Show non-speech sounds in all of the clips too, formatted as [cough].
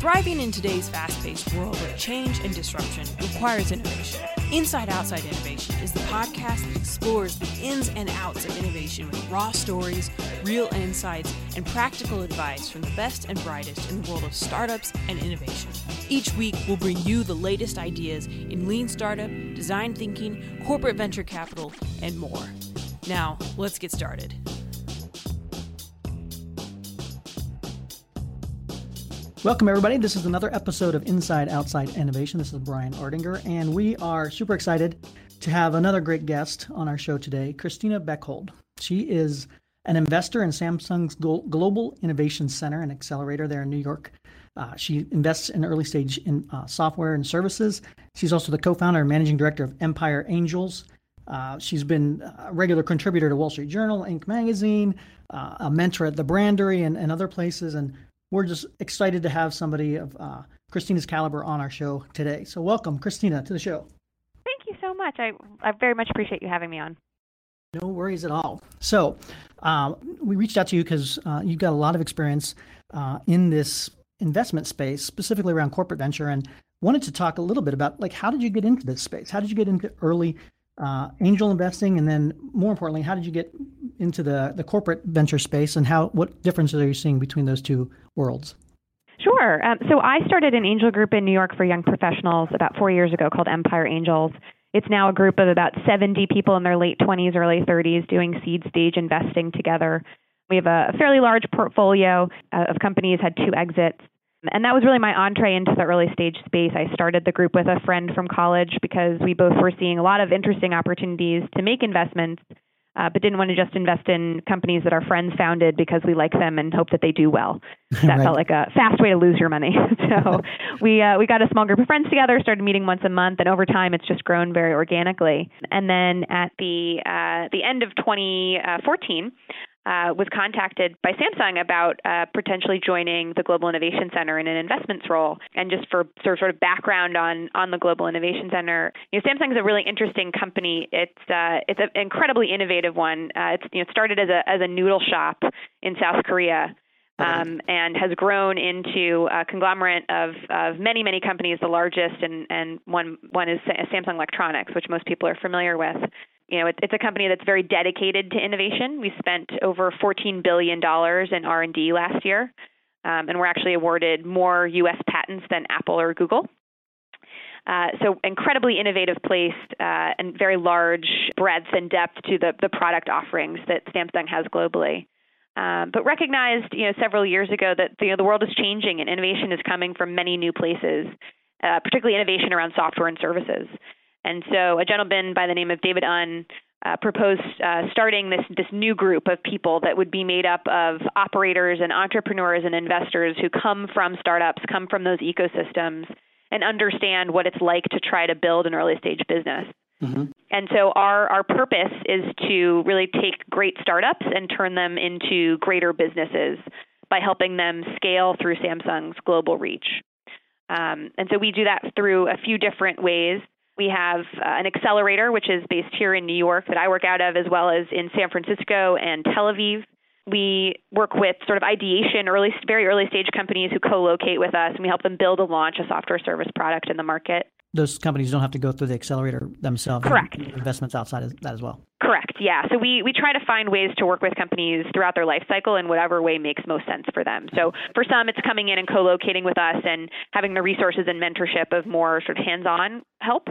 Thriving in today's fast paced world where change and disruption requires innovation. Inside Outside Innovation is the podcast that explores the ins and outs of innovation with raw stories, real insights, and practical advice from the best and brightest in the world of startups and innovation. Each week, we'll bring you the latest ideas in lean startup, design thinking, corporate venture capital, and more. Now, let's get started. Welcome, everybody. This is another episode of Inside Outside Innovation. This is Brian Ardinger, and we are super excited to have another great guest on our show today, Christina Bechhold. She is an investor in Samsung's Global Innovation Center and Accelerator there in New York. Uh, she invests in early stage in uh, software and services. She's also the co-founder and managing director of Empire Angels. Uh, she's been a regular contributor to Wall Street Journal, Inc. magazine, uh, a mentor at the Brandery and, and other places, and we're just excited to have somebody of uh, Christina's caliber on our show today. So, welcome, Christina, to the show. Thank you so much. I, I very much appreciate you having me on. No worries at all. So, uh, we reached out to you because uh, you've got a lot of experience uh, in this investment space, specifically around corporate venture, and wanted to talk a little bit about like how did you get into this space? How did you get into early uh, angel investing, and then more importantly, how did you get into the, the corporate venture space, and how what differences are you seeing between those two worlds? Sure. Um, so I started an angel group in New York for young professionals about four years ago called Empire Angels. It's now a group of about 70 people in their late 20s, early 30s doing seed stage investing together. We have a fairly large portfolio uh, of companies, had two exits. And that was really my entree into the early stage space. I started the group with a friend from college because we both were seeing a lot of interesting opportunities to make investments, uh, but didn't want to just invest in companies that our friends founded because we like them and hope that they do well. [laughs] That right. felt like a fast way to lose your money. [laughs] so [laughs] we uh, we got a small group of friends together, started meeting once a month, and over time it's just grown very organically. And then at the uh, the end of 2014 uh, was contacted by Samsung about uh, potentially joining the Global Innovation Center in an investments role. And just for sort of, sort of background on on the Global Innovation Center, you know, Samsung is a really interesting company. It's uh, it's an incredibly innovative one. Uh, it's you know started as a as a noodle shop in South Korea. Um, and has grown into a conglomerate of, of many, many companies. The largest and, and one one is Samsung Electronics, which most people are familiar with you know, it's, a company that's very dedicated to innovation. We spent over $14 billion in R&D last year, um, and we're actually awarded more U.S. patents than Apple or Google. Uh, so incredibly innovative place uh, and very large breadth and depth to the, the product offerings that Samsung has globally. Um, but recognized, you know, several years ago that you know, the world is changing and innovation is coming from many new places, uh, particularly innovation around software and services. And so a gentleman by the name of David Eun uh, proposed uh, starting this this new group of people that would be made up of operators and entrepreneurs and investors who come from startups, come from those ecosystems, and understand what it's like to try to build an early stage business. Mm-hmm. And so our our purpose is to really take great startups and turn them into greater businesses by helping them scale through Samsung's global reach. Um, and so we do that through a few different ways. We have uh, an accelerator, which is based here in New York, that I work out of, as well as in San Francisco and Tel Aviv. We work with sort of ideation, early, very early stage companies who co-locate with us, and we help them build and launch a software service product in the market. Those companies don't have to go through the accelerator themselves. Correct. Investments outside of that as well. Correct. Yeah. So we we try to find ways to work with companies throughout their life cycle in whatever way makes most sense for them. So for some, it's coming in and co-locating with us and having the resources and mentorship of more sort of hands-on help.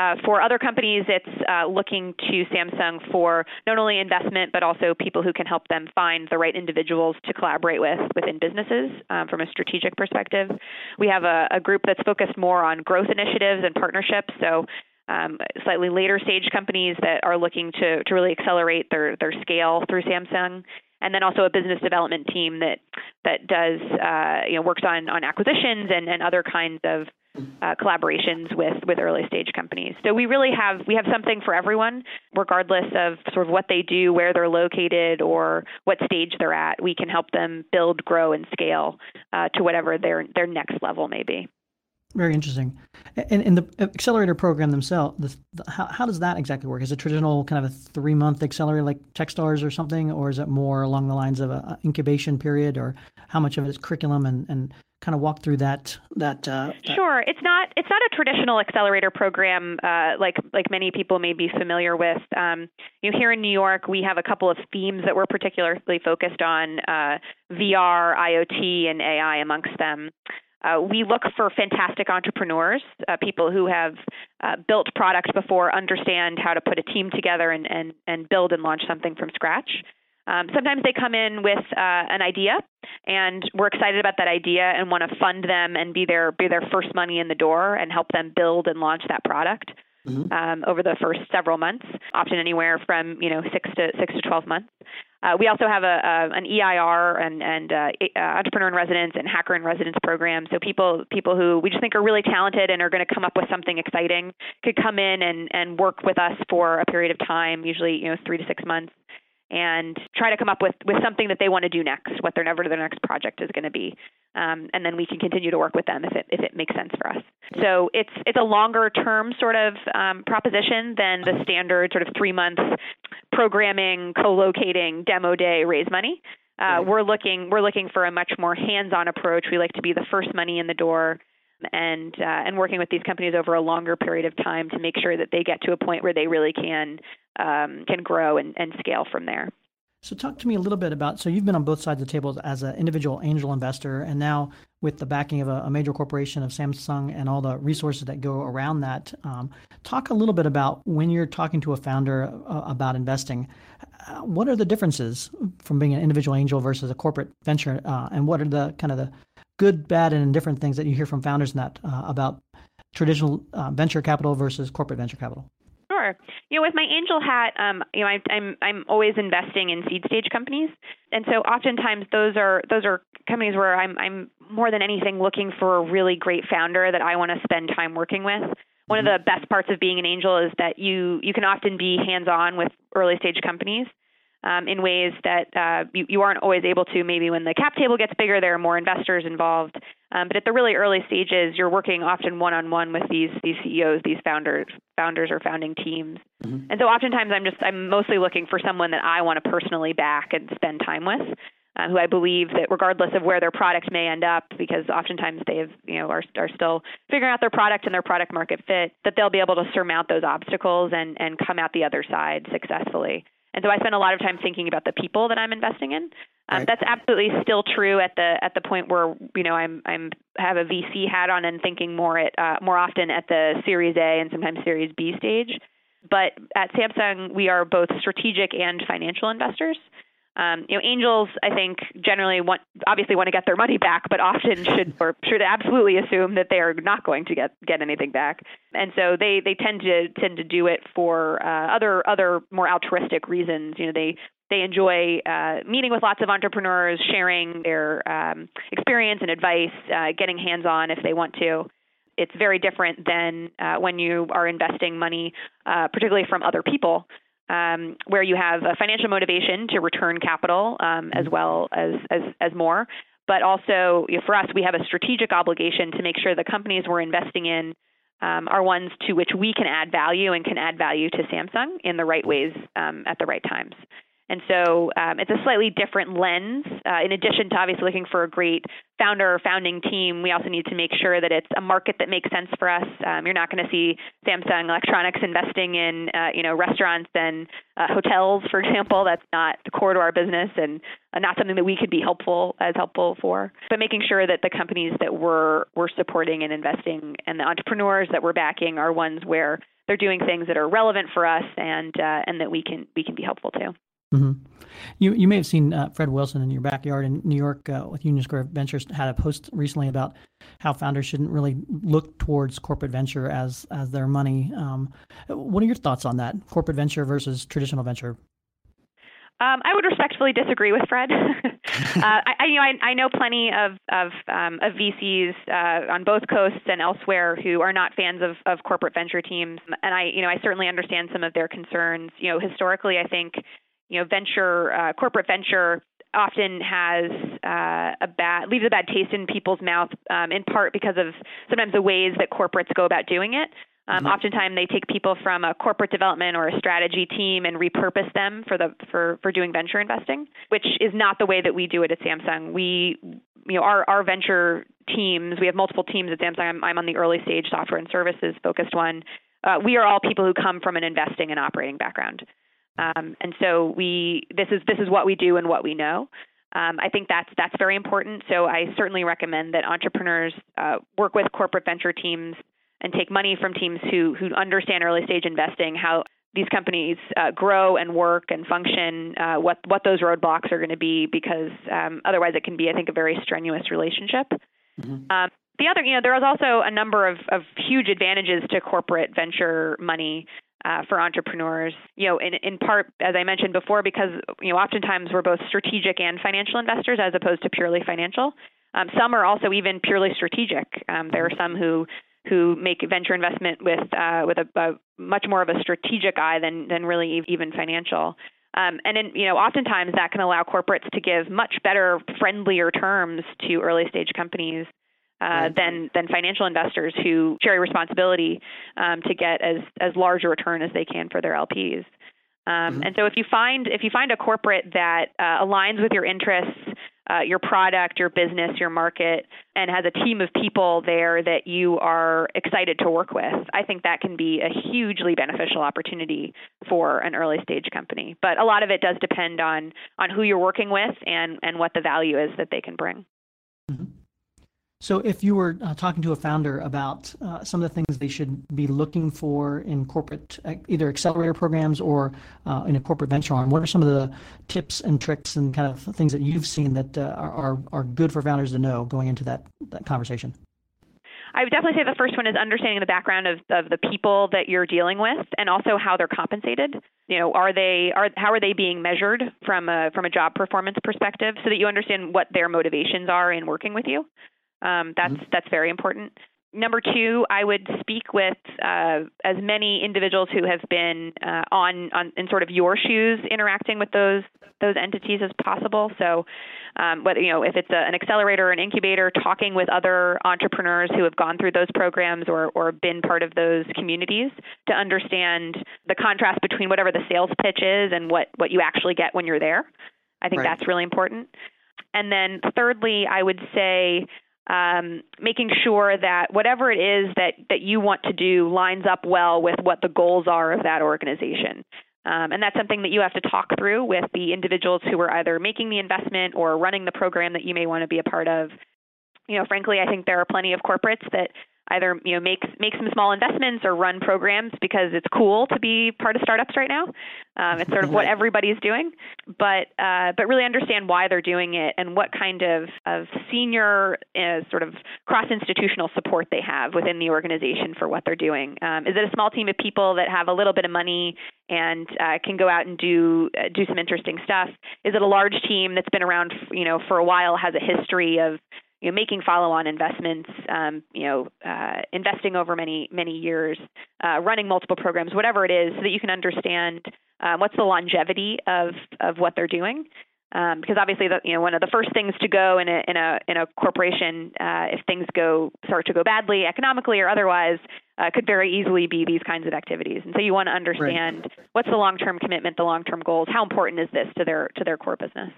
Uh, for other companies, it's uh, looking to Samsung for not only investment but also people who can help them find the right individuals to collaborate with within businesses um, from a strategic perspective. We have a, a, group that's focused more on growth initiatives and partnerships. So. Um, slightly later stage companies that are looking to, to really accelerate their, their scale through Samsung and then also a business development team that that does uh, you know works on on acquisitions and, and other kinds of uh, collaborations with with early stage companies. So we really have we have something for everyone, regardless of sort of what they do, where they're located, or what stage they're at. We can help them build, grow, and scale uh, to whatever their their next level may be. Very interesting. And in the accelerator program themselves, the, how, how does that exactly work? Is it traditional kind of a three month accelerator like Techstars or something, or is it more along the lines of an incubation period, or how much of it is curriculum and, and kind of walk through that that, uh, that sure it's not it's not a traditional accelerator program uh, like like many people may be familiar with um, you know here in New York we have a couple of themes that we're particularly focused on uh, VR IoT and AI amongst them uh, we look for fantastic entrepreneurs, uh, people who have uh, built products before, understand how to put a team together and, and, and build and launch something from scratch. Um, sometimes they come in with uh, an idea, and we're excited about that idea and want to fund them and be their be their first money in the door and help them build and launch that product mm-hmm. um, over the first several months, often anywhere from you know six to six to twelve months. Uh, we also have a, a an EIR and, and uh, uh, entrepreneur in residence and hacker in residence program. So people people who we just think are really talented and are going to come up with something exciting could come in and, and work with us for a period of time, usually you know three to six months, and try to come up with, with something that they want to do next, what their never their next project is going to be, um, and then we can continue to work with them if it if it makes sense for us. So it's it's a longer term sort of um, proposition than the standard sort of three month programming, co-locating, demo day, raise money. Uh, we're looking we're looking for a much more hands-on approach. We like to be the first money in the door and uh, and working with these companies over a longer period of time to make sure that they get to a point where they really can um, can grow and, and scale from there. So, talk to me a little bit about. So, you've been on both sides of the table as an individual angel investor, and now with the backing of a, a major corporation of Samsung and all the resources that go around that. Um, talk a little bit about when you're talking to a founder uh, about investing. Uh, what are the differences from being an individual angel versus a corporate venture, uh, and what are the kind of the good, bad, and indifferent things that you hear from founders that uh, about traditional uh, venture capital versus corporate venture capital? Sure. You know, with my angel hat, um, you know, I, I'm I'm always investing in seed stage companies, and so oftentimes those are those are companies where I'm I'm more than anything looking for a really great founder that I want to spend time working with. One of mm-hmm. the best parts of being an angel is that you you can often be hands on with early stage companies um, in ways that uh, you, you aren't always able to. Maybe when the cap table gets bigger, there are more investors involved. Um, but at the really early stages, you're working often one-on-one with these these CEOs, these founders, founders or founding teams. Mm-hmm. And so oftentimes, I'm just I'm mostly looking for someone that I want to personally back and spend time with. Uh, who I believe that regardless of where their product may end up, because oftentimes they have, you know, are, are still figuring out their product and their product market fit, that they'll be able to surmount those obstacles and, and come out the other side successfully. And so I spend a lot of time thinking about the people that I'm investing in. Um, right. That's absolutely still true at the at the point where you know I'm I'm have a VC hat on and thinking more at uh, more often at the Series A and sometimes Series B stage. But at Samsung, we are both strategic and financial investors. Um, you know, angels, I think, generally want obviously want to get their money back, but often should or should absolutely assume that they are not going to get get anything back, and so they they tend to tend to do it for uh, other other more altruistic reasons. You know, they they enjoy uh, meeting with lots of entrepreneurs, sharing their um, experience and advice, uh, getting hands on if they want to. It's very different than uh, when you are investing money, uh, particularly from other people um, where you have a financial motivation to return capital um, as mm-hmm. well as, as, as more. But also, you know, for us, we have a strategic obligation to make sure the companies we're investing in um, are ones to which we can add value and can add value to Samsung in the right ways um, at the right times. And so um, it's a slightly different lens. Uh, in addition to obviously looking for a great founder or founding team, we also need to make sure that it's a market that makes sense for us. Um, you're not going to see Samsung Electronics investing in uh, you know restaurants and uh, hotels, for example. That's not the core to our business and uh, not something that we could be helpful as helpful for. But making sure that the companies that we're we're supporting and investing and the entrepreneurs that we're backing are ones where they're doing things that are relevant for us and uh, and that we can we can be helpful to. Mm-hmm. You you may have seen uh, Fred Wilson in your backyard in New York uh, with Union Square Ventures had a post recently about how founders shouldn't really look towards corporate venture as as their money. Um, what are your thoughts on that? Corporate venture versus traditional venture? Um, I would respectfully disagree with Fred. [laughs] uh, I, you know, I, I, know plenty of of, um, of VCs uh, on both coasts and elsewhere who are not fans of, of corporate venture teams, and I, you know, I certainly understand some of their concerns. You know, historically, I think you know, venture, uh, corporate venture often has uh, a bad leaves a bad taste in people's mouth, um, in part because of sometimes the ways that corporates go about doing it. Um, mm-hmm. Oftentimes, they take people from a corporate development or a strategy team and repurpose them for the for for doing venture investing, which is not the way that we do it at Samsung. We, you know, our our venture teams. We have multiple teams at Samsung. I'm, I'm on the early stage software and services focused one. Uh, we are all people who come from an investing and operating background, um, and so we this is this is what we do and what we know. Um, I think that's that's very important. So I certainly recommend that entrepreneurs uh, work with corporate venture teams and take money from teams who who understand early stage investing, how these companies uh, grow and work and function, uh, what what those roadblocks are going to be, because um, otherwise it can be, I think, a very strenuous relationship. Mm-hmm. Um, the other, you know, there is also a number of, of huge advantages to corporate venture money. Uh, for entrepreneurs, you know, in, in part, as I mentioned before, because you know, oftentimes we're both strategic and financial investors as opposed to purely financial. Um, some are also even purely strategic. Um, there are some who who make venture investment with uh, with a, a, much more of a strategic eye than than really even financial. Um, and then, you know, oftentimes that can allow corporates to give much better, friendlier terms to early stage companies uh, than than financial investors who carry responsibility um, to get as as large a return as they can for their LPs. Um, mm-hmm. And so, if you find if you find a corporate that uh, aligns with your interests, uh, your product, your business, your market, and has a team of people there that you are excited to work with, I think that can be a hugely beneficial opportunity for an early stage company. But a lot of it does depend on on who you're working with and and what the value is that they can bring. Mm-hmm. So, if you were uh, talking to a founder about uh, some of the things they should be looking for in corporate, uh, either accelerator programs or uh, in a corporate venture arm, what are some of the tips and tricks and kind of things that you've seen that uh, are, are good for founders to know going into that, that conversation? I would definitely say the first one is understanding the background of, of the people that you're dealing with and also how they're compensated. You know, are they are how are they being measured from a from a job performance perspective so that you understand what their motivations are in working with you. Um, that's mm-hmm. that's very important. Number two, I would speak with uh, as many individuals who have been uh, on, on in sort of your shoes, interacting with those those entities as possible. So, um, whether you know if it's a, an accelerator or an incubator, talking with other entrepreneurs who have gone through those programs or or been part of those communities to understand the contrast between whatever the sales pitch is and what what you actually get when you're there. I think right. that's really important. And then thirdly, I would say um, making sure that whatever it is that, that you want to do lines up well with what the goals are of that organization. Um, and that's something that you have to talk through with the individuals who are either making the investment or running the program that you may want to be a part of. You know, frankly, I think there are plenty of corporates that either you know make make some small investments or run programs because it's cool to be part of startups right now. Um, it's sort of what everybody's doing, but uh, but really understand why they're doing it and what kind of of senior uh, sort of cross institutional support they have within the organization for what they're doing. Um, is it a small team of people that have a little bit of money and uh, can go out and do uh, do some interesting stuff? Is it a large team that's been around you know for a while, has a history of you know, making follow-on investments, um, you know, uh, investing over many many years, uh, running multiple programs, whatever it is, so that you can understand uh, what's the longevity of of what they're doing. Um, because obviously, the, you know, one of the first things to go in a in a in a corporation, uh, if things go start to go badly economically or otherwise, uh, could very easily be these kinds of activities. And so you want to understand right. what's the long-term commitment, the long-term goals, how important is this to their to their core business.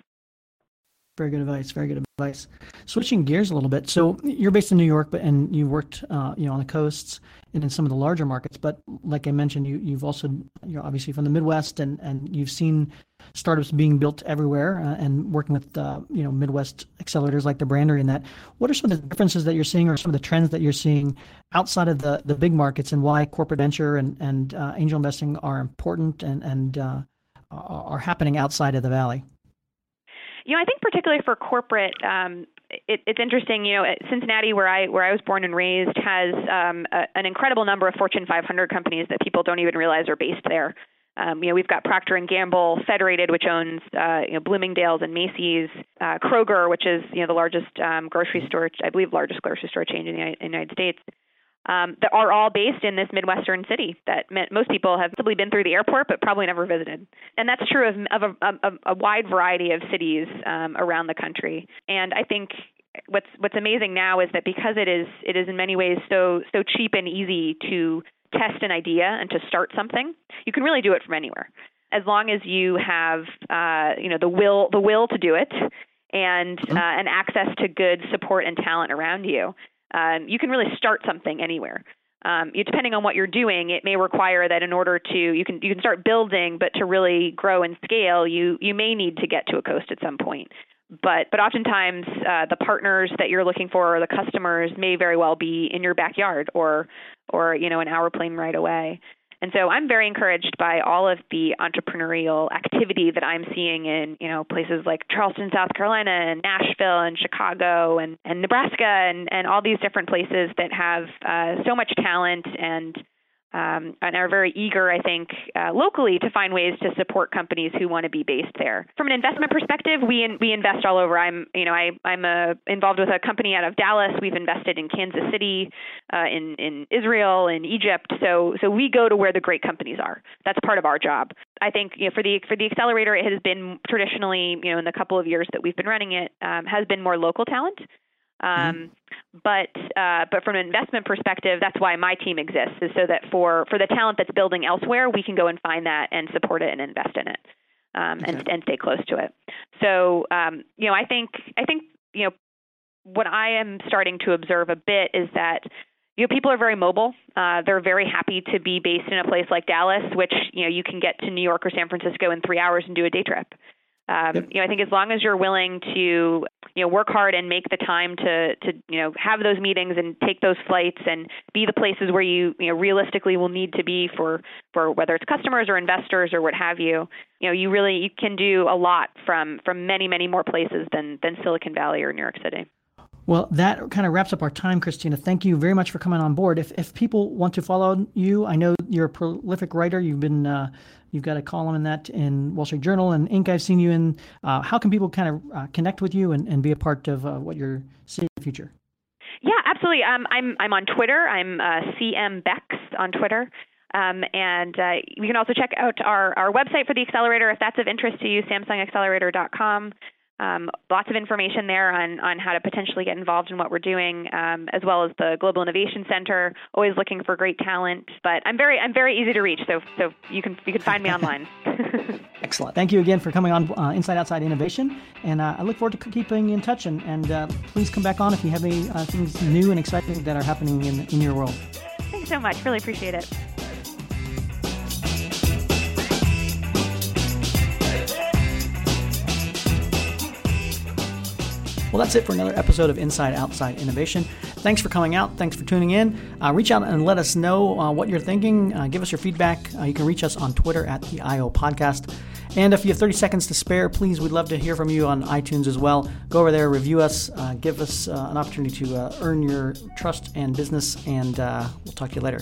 Very good advice. Very good advice. Switching gears a little bit. So you're based in New York, but and you worked, uh, you know, on the coasts and in some of the larger markets. But like I mentioned, you you've also you're obviously from the Midwest, and and you've seen startups being built everywhere, uh, and working with uh, you know Midwest accelerators like the Brandery and that. What are some of the differences that you're seeing, or some of the trends that you're seeing outside of the the big markets, and why corporate venture and and uh, angel investing are important and and uh, are happening outside of the valley? You know, I think particularly for corporate, um, it, it's interesting. You know, Cincinnati, where I where I was born and raised, has um, a, an incredible number of Fortune 500 companies that people don't even realize are based there. Um, you know, we've got Procter and Gamble, Federated, which owns uh, you know Bloomingdale's and Macy's, uh, Kroger, which is you know the largest um, grocery store, I believe, largest grocery store chain in the United States. Um, that are all based in this Midwestern city that most people have simply been through the airport but probably never visited. And that's true of, of, a, of a, wide variety of cities um, around the country. And I think what's what's amazing now is that because it is it is in many ways so so cheap and easy to test an idea and to start something, you can really do it from anywhere. As long as you have uh, you know the will the will to do it and mm-hmm. uh, and access to good support and talent around you, um, you can really start something anywhere. Um, you, depending on what you're doing, it may require that in order to you can you can start building, but to really grow and scale, you you may need to get to a coast at some point. But but oftentimes uh, the partners that you're looking for or the customers may very well be in your backyard or or you know an hour plane right away. And so I'm very encouraged by all of the entrepreneurial activity that I'm seeing in, you know, places like Charleston, South Carolina and Nashville and Chicago and, and Nebraska and, and all these different places that have uh, so much talent and um, and are very eager, I think, uh, locally to find ways to support companies who want to be based there. From an investment perspective, we in, we invest all over. I'm you know I I'm a, uh, involved with a company out of Dallas. We've invested in Kansas City, uh, in in Israel, in Egypt. So so we go to where the great companies are. That's part of our job. I think you know for the for the accelerator, it has been traditionally you know in the couple of years that we've been running it um, has been more local talent. Mm-hmm. Um, mm-hmm. But uh, but from an investment perspective, that's why my team exists, is so that for for the talent that's building elsewhere, we can go and find that and support it and invest in it, um, okay. and and stay close to it. So um, you know, I think I think you know what I am starting to observe a bit is that you know people are very mobile. Uh, they're very happy to be based in a place like Dallas, which you know you can get to New York or San Francisco in three hours and do a day trip. Um, yep. You know, I think as long as you're willing to, you know, work hard and make the time to, to, you know, have those meetings and take those flights and be the places where you, you know, realistically will need to be for, for whether it's customers or investors or what have you. You know, you really you can do a lot from from many many more places than than Silicon Valley or New York City. Well, that kind of wraps up our time, Christina. Thank you very much for coming on board. If, if people want to follow you, I know you're a prolific writer. You've been uh, you've got a column in that in Wall Street Journal and Inc. I've seen you in. Uh, how can people kind of uh, connect with you and, and be a part of uh, what you're seeing in the future? Yeah, absolutely. Um, I'm I'm on Twitter. I'm uh, CM Bex on Twitter. Um, and uh, you can also check out our, our website for the accelerator if that's of interest to you, samsungaccelerator.com. Um, lots of information there on, on how to potentially get involved in what we're doing, um, as well as the Global Innovation Center. Always looking for great talent, but I'm very I'm very easy to reach, so so you can you can find me [laughs] online. [laughs] Excellent. Thank you again for coming on uh, Inside Outside Innovation, and uh, I look forward to keeping in touch. And, and uh, please come back on if you have any uh, things new and exciting that are happening in in your world. Thanks so much. Really appreciate it. Well, that's it for another episode of Inside Outside Innovation. Thanks for coming out. Thanks for tuning in. Uh, reach out and let us know uh, what you're thinking. Uh, give us your feedback. Uh, you can reach us on Twitter at the IO Podcast. And if you have 30 seconds to spare, please, we'd love to hear from you on iTunes as well. Go over there, review us, uh, give us uh, an opportunity to earn your trust and business, and we'll talk to you later.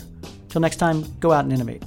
Till next time, go out and innovate.